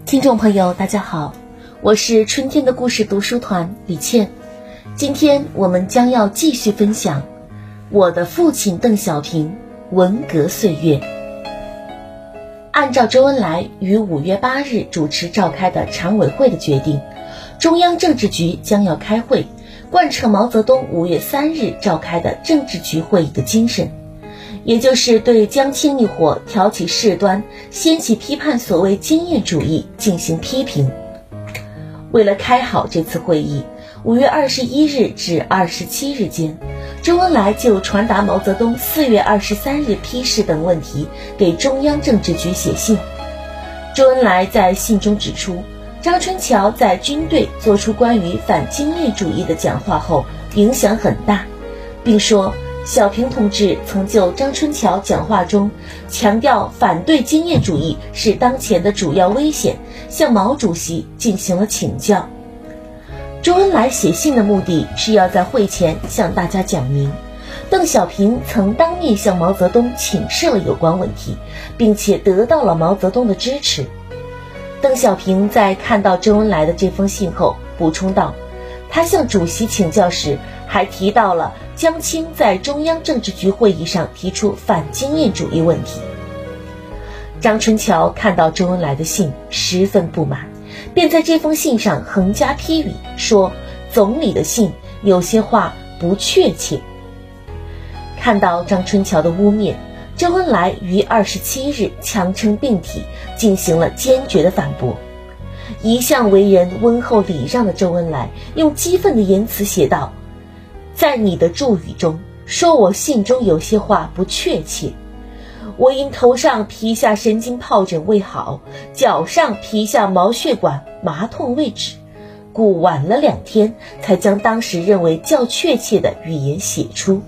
听众朋友，大家好，我是春天的故事读书团李倩。今天我们将要继续分享我的父亲邓小平文革岁月。按照周恩来于五月八日主持召开的常委会的决定，中央政治局将要开会，贯彻毛泽东五月三日召开的政治局会议的精神。也就是对江青一伙挑起事端、掀起批判所谓经验主义进行批评。为了开好这次会议，五月二十一日至二十七日间，周恩来就传达毛泽东四月二十三日批示等问题给中央政治局写信。周恩来在信中指出，张春桥在军队做出关于反经验主义的讲话后，影响很大，并说。小平同志曾就张春桥讲话中强调反对经验主义是当前的主要危险，向毛主席进行了请教。周恩来写信的目的是要在会前向大家讲明，邓小平曾当面向毛泽东请示了有关问题，并且得到了毛泽东的支持。邓小平在看到周恩来的这封信后，补充道：“他向主席请教时，还提到了。”江青在中央政治局会议上提出反经验主义问题。张春桥看到周恩来的信，十分不满，便在这封信上横加批语，说总理的信有些话不确切。看到张春桥的污蔑，周恩来于二十七日强撑病体，进行了坚决的反驳。一向为人温厚礼让的周恩来，用激愤的言辞写道。在你的祝语中说我信中有些话不确切，我因头上皮下神经疱疹未好，脚上皮下毛血管麻痛未止，故晚了两天才将当时认为较确切的语言写出。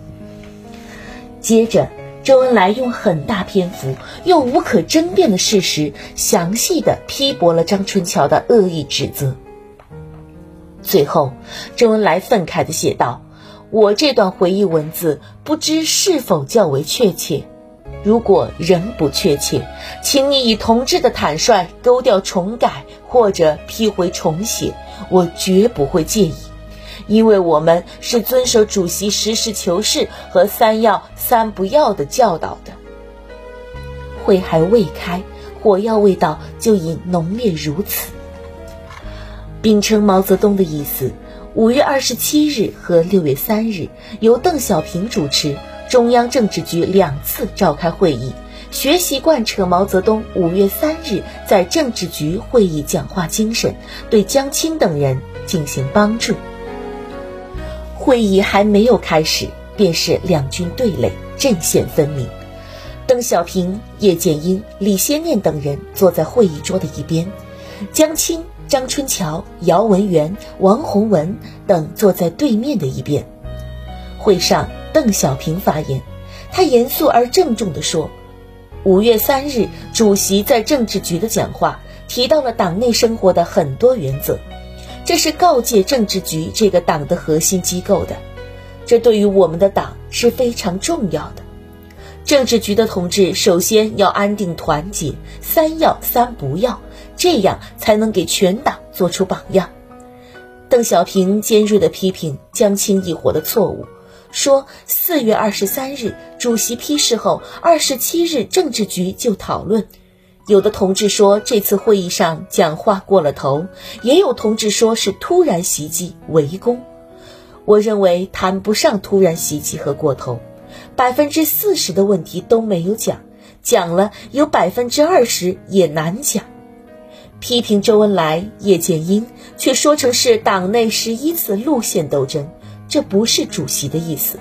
接着，周恩来用很大篇幅，用无可争辩的事实，详细的批驳了张春桥的恶意指责。最后，周恩来愤慨地写道。我这段回忆文字不知是否较为确切，如果仍不确切，请你以同志的坦率勾掉重改或者批回重写，我绝不会介意，因为我们是遵守主席实事求是和三要三不要的教导的。会还未开，火药味道就已浓烈如此，秉承毛泽东的意思。五月二十七日和六月三日，由邓小平主持，中央政治局两次召开会议，学习贯彻毛泽东五月三日在政治局会议讲话精神，对江青等人进行帮助。会议还没有开始，便是两军对垒，阵线分明。邓小平、叶剑英、李先念等人坐在会议桌的一边，江青。张春桥、姚文元、王洪文等坐在对面的一边。会上，邓小平发言，他严肃而郑重地说：“五月三日，主席在政治局的讲话提到了党内生活的很多原则，这是告诫政治局这个党的核心机构的，这对于我们的党是非常重要的。政治局的同志首先要安定团结，三要三不要。”这样才能给全党做出榜样。邓小平尖锐地批评江青一伙的错误，说：四月二十三日主席批示后，二十七日政治局就讨论。有的同志说这次会议上讲话过了头，也有同志说是突然袭击围攻。我认为谈不上突然袭击和过头，百分之四十的问题都没有讲，讲了有百分之二十也难讲。批评周恩来、叶剑英，却说成是党内十一次路线斗争，这不是主席的意思。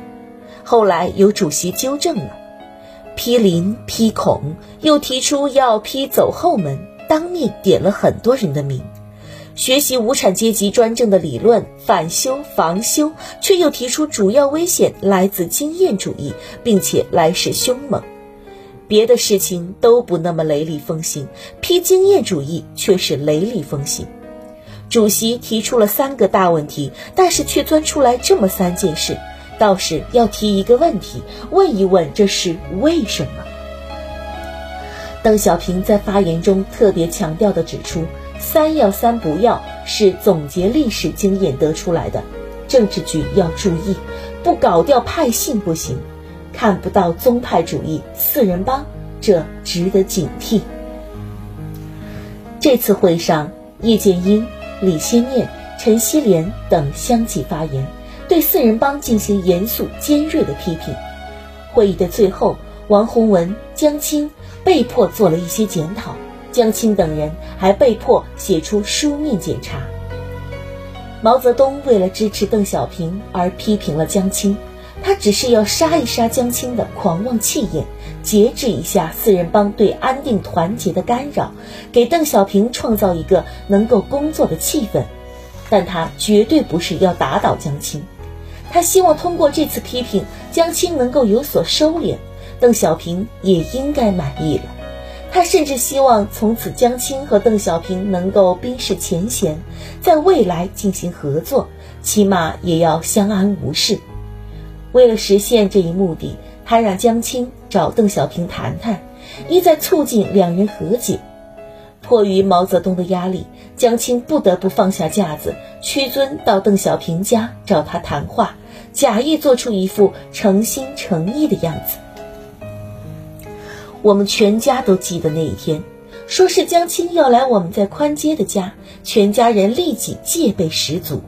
后来有主席纠正了，批林、批孔，又提出要批走后门，当面点了很多人的名。学习无产阶级专政的理论，反修防修，却又提出主要危险来自经验主义，并且来势凶猛。别的事情都不那么雷厉风行，批经验主义却是雷厉风行。主席提出了三个大问题，但是却钻出来这么三件事，倒是要提一个问题，问一问这是为什么？邓小平在发言中特别强调地指出：“三要三不要是总结历史经验得出来的，政治局要注意，不搞掉派性不行，看不到宗派主义、四人帮，这值得警惕。”这次会上，叶剑英、李先念、陈锡联等相继发言，对四人帮进行严肃尖锐的批评。会议的最后，王洪文、江青。被迫做了一些检讨，江青等人还被迫写出书面检查。毛泽东为了支持邓小平而批评了江青，他只是要杀一杀江青的狂妄气焰，节制一下四人帮对安定团结的干扰，给邓小平创造一个能够工作的气氛。但他绝对不是要打倒江青，他希望通过这次批评，江青能够有所收敛。邓小平也应该满意了，他甚至希望从此江青和邓小平能够冰释前嫌，在未来进行合作，起码也要相安无事。为了实现这一目的，他让江青找邓小平谈谈，意在促进两人和解。迫于毛泽东的压力，江青不得不放下架子，屈尊到邓小平家找他谈话，假意做出一副诚心诚意的样子。我们全家都记得那一天，说是江青要来我们在宽街的家，全家人立即戒备十足。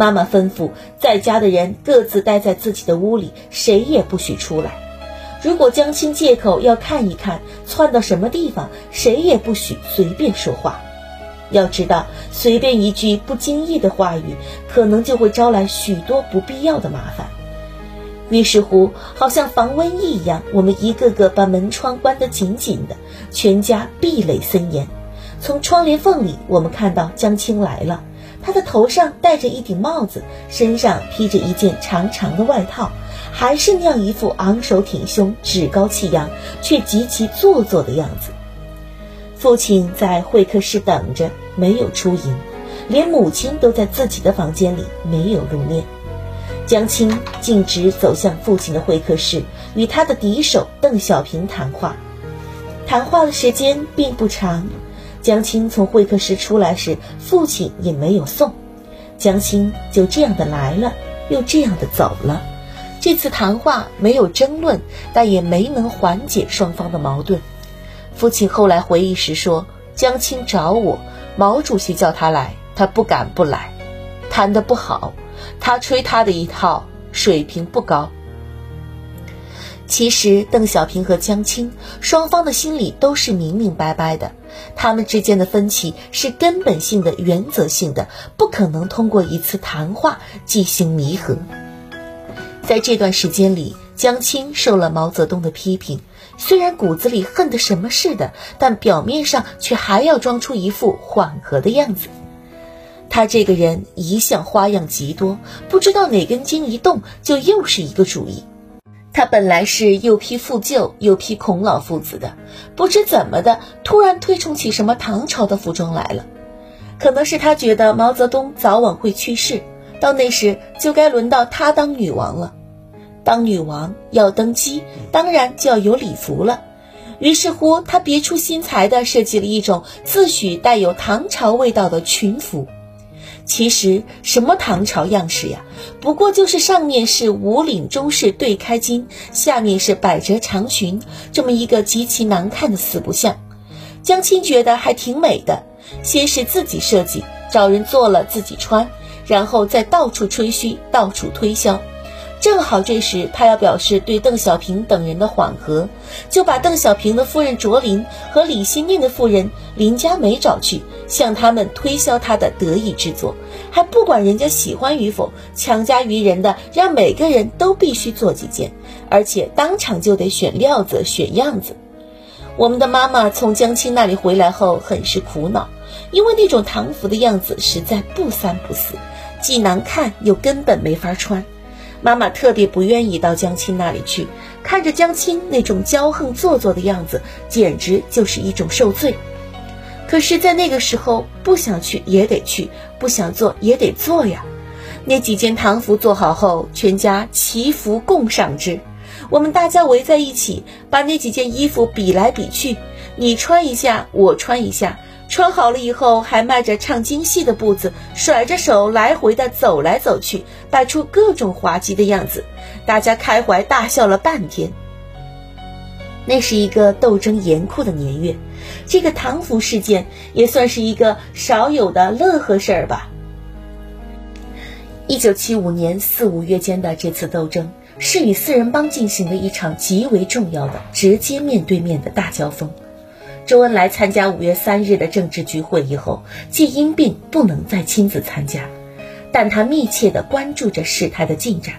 妈妈吩咐在家的人各自待在自己的屋里，谁也不许出来。如果江青借口要看一看，窜到什么地方，谁也不许随便说话。要知道，随便一句不经意的话语，可能就会招来许多不必要的麻烦。于是乎，好像防瘟疫一样，我们一个个把门窗关得紧紧的，全家壁垒森严。从窗帘缝里，我们看到江青来了，他的头上戴着一顶帽子，身上披着一件长长的外套，还是那样一副昂首挺胸、趾高气扬却极其做作的样子。父亲在会客室等着，没有出迎，连母亲都在自己的房间里，没有露面。江青径直走向父亲的会客室，与他的敌手邓小平谈话。谈话的时间并不长。江青从会客室出来时，父亲也没有送。江青就这样的来了，又这样的走了。这次谈话没有争论，但也没能缓解双方的矛盾。父亲后来回忆时说：“江青找我，毛主席叫他来，他不敢不来。谈得不好。”他吹他的一套，水平不高。其实邓小平和江青双方的心里都是明明白白的，他们之间的分歧是根本性的、原则性的，不可能通过一次谈话进行弥合。在这段时间里，江青受了毛泽东的批评，虽然骨子里恨得什么似的，但表面上却还要装出一副缓和的样子。他这个人一向花样极多，不知道哪根筋一动，就又是一个主意。他本来是又批复旧又批孔老夫子的，不知怎么的，突然推崇起什么唐朝的服装来了。可能是他觉得毛泽东早晚会去世，到那时就该轮到他当女王了。当女王要登基，当然就要有礼服了。于是乎，他别出心裁地设计了一种自诩带有唐朝味道的裙服。其实什么唐朝样式呀？不过就是上面是五领中式对开襟，下面是百褶长裙，这么一个极其难看的四不像。江青觉得还挺美的，先是自己设计，找人做了自己穿，然后再到处吹嘘，到处推销。正好这时，他要表示对邓小平等人的缓和，就把邓小平的夫人卓琳和李先念的夫人林佳美找去，向他们推销他的得意之作，还不管人家喜欢与否，强加于人的让每个人都必须做几件，而且当场就得选料子、选样子。我们的妈妈从江青那里回来后，很是苦恼，因为那种唐服的样子实在不三不四，既难看又根本没法穿。妈妈特别不愿意到江青那里去，看着江青那种骄横做作的样子，简直就是一种受罪。可是，在那个时候，不想去也得去，不想做也得做呀。那几件唐服做好后，全家齐服共赏之。我们大家围在一起，把那几件衣服比来比去，你穿一下，我穿一下，穿好了以后还迈着唱京戏的步子，甩着手来回的走来走去，摆出各种滑稽的样子，大家开怀大笑了半天。那是一个斗争严酷的年月，这个唐服事件也算是一个少有的乐呵事儿吧。一九七五年四五月间的这次斗争，是与四人帮进行了一场极为重要的直接面对面的大交锋。周恩来参加五月三日的政治局会议后，既因病不能再亲自参加，但他密切地关注着事态的进展。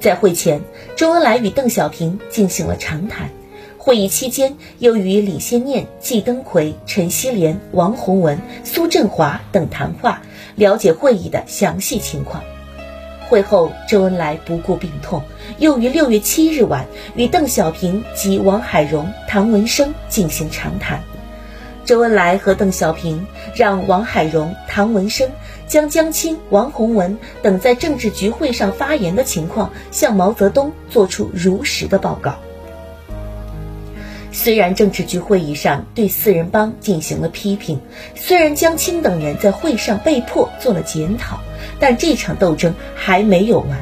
在会前，周恩来与邓小平进行了长谈。会议期间，又与李先念、季登奎、陈锡联、王洪文、苏振华等谈话，了解会议的详细情况。会后，周恩来不顾病痛，又于六月七日晚与邓小平及王海荣、唐文生进行长谈。周恩来和邓小平让王海荣、唐文生将江青、王洪文等在政治局会上发言的情况向毛泽东作出如实的报告。虽然政治局会议上对四人帮进行了批评，虽然江青等人在会上被迫做了检讨，但这场斗争还没有完。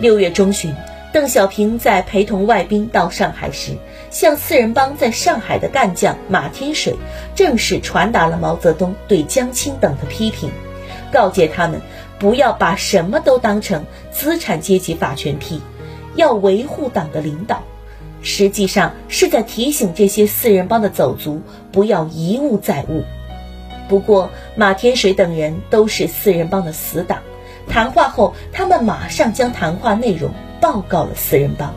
六月中旬，邓小平在陪同外宾到上海时，向四人帮在上海的干将马天水正式传达了毛泽东对江青等的批评，告诫他们不要把什么都当成资产阶级法权批，要维护党的领导。实际上是在提醒这些四人帮的走卒不要一误再误。不过马天水等人都是四人帮的死党，谈话后他们马上将谈话内容报告了四人帮。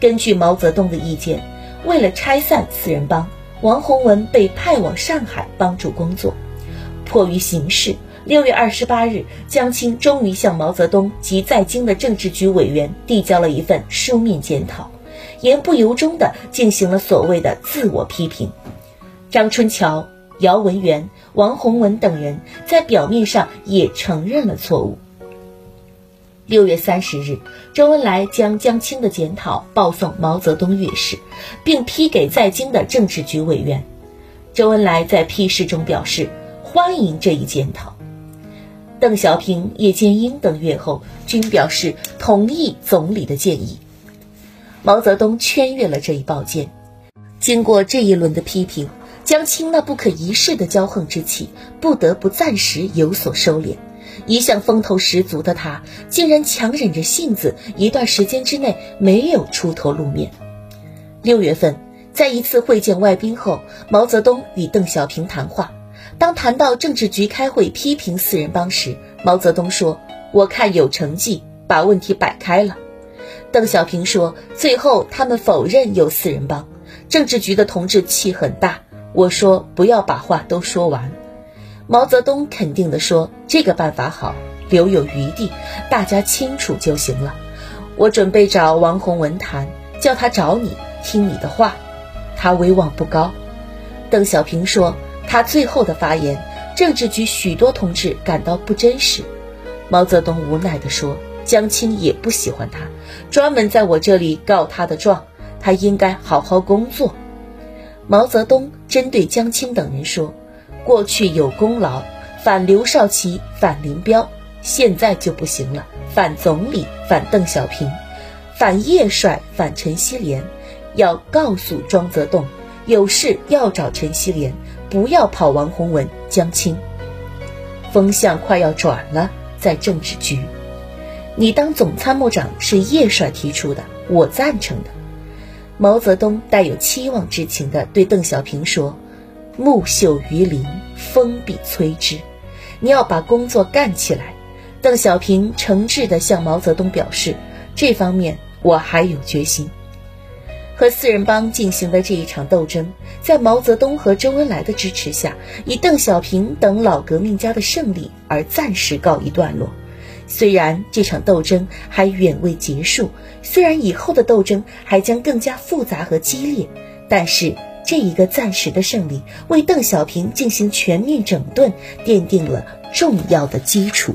根据毛泽东的意见，为了拆散四人帮，王洪文被派往上海帮助工作。迫于形势，六月二十八日，江青终于向毛泽东及在京的政治局委员递交了一份书面检讨。言不由衷地进行了所谓的自我批评。张春桥、姚文元、王洪文等人在表面上也承认了错误。六月三十日，周恩来将江青的检讨报送毛泽东阅视，并批给在京的政治局委员。周恩来在批示中表示欢迎这一检讨。邓小平、叶剑英等阅后均表示同意总理的建议。毛泽东圈阅了这一报件，经过这一轮的批评，江青那不可一世的骄横之气不得不暂时有所收敛。一向风头十足的他，竟然强忍着性子，一段时间之内没有出头露面。六月份，在一次会见外宾后，毛泽东与邓小平谈话，当谈到政治局开会批评四人帮时，毛泽东说：“我看有成绩，把问题摆开了。”邓小平说：“最后他们否认有四人帮，政治局的同志气很大。”我说：“不要把话都说完。”毛泽东肯定地说：“这个办法好，留有余地，大家清楚就行了。”我准备找王洪文谈，叫他找你听你的话，他威望不高。邓小平说：“他最后的发言，政治局许多同志感到不真实。”毛泽东无奈地说。江青也不喜欢他，专门在我这里告他的状。他应该好好工作。毛泽东针对江青等人说：“过去有功劳，反刘少奇，反林彪，现在就不行了，反总理，反邓小平，反叶帅，反陈锡联。要告诉庄则栋，有事要找陈锡联，不要跑王洪文、江青。风向快要转了，在政治局。”你当总参谋长是叶帅提出的，我赞成的。毛泽东带有期望之情地对邓小平说：“木秀于林，风必摧之。你要把工作干起来。”邓小平诚挚地向毛泽东表示：“这方面我还有决心。”和四人帮进行的这一场斗争，在毛泽东和周恩来的支持下，以邓小平等老革命家的胜利而暂时告一段落。虽然这场斗争还远未结束，虽然以后的斗争还将更加复杂和激烈，但是这一个暂时的胜利，为邓小平进行全面整顿奠定了重要的基础。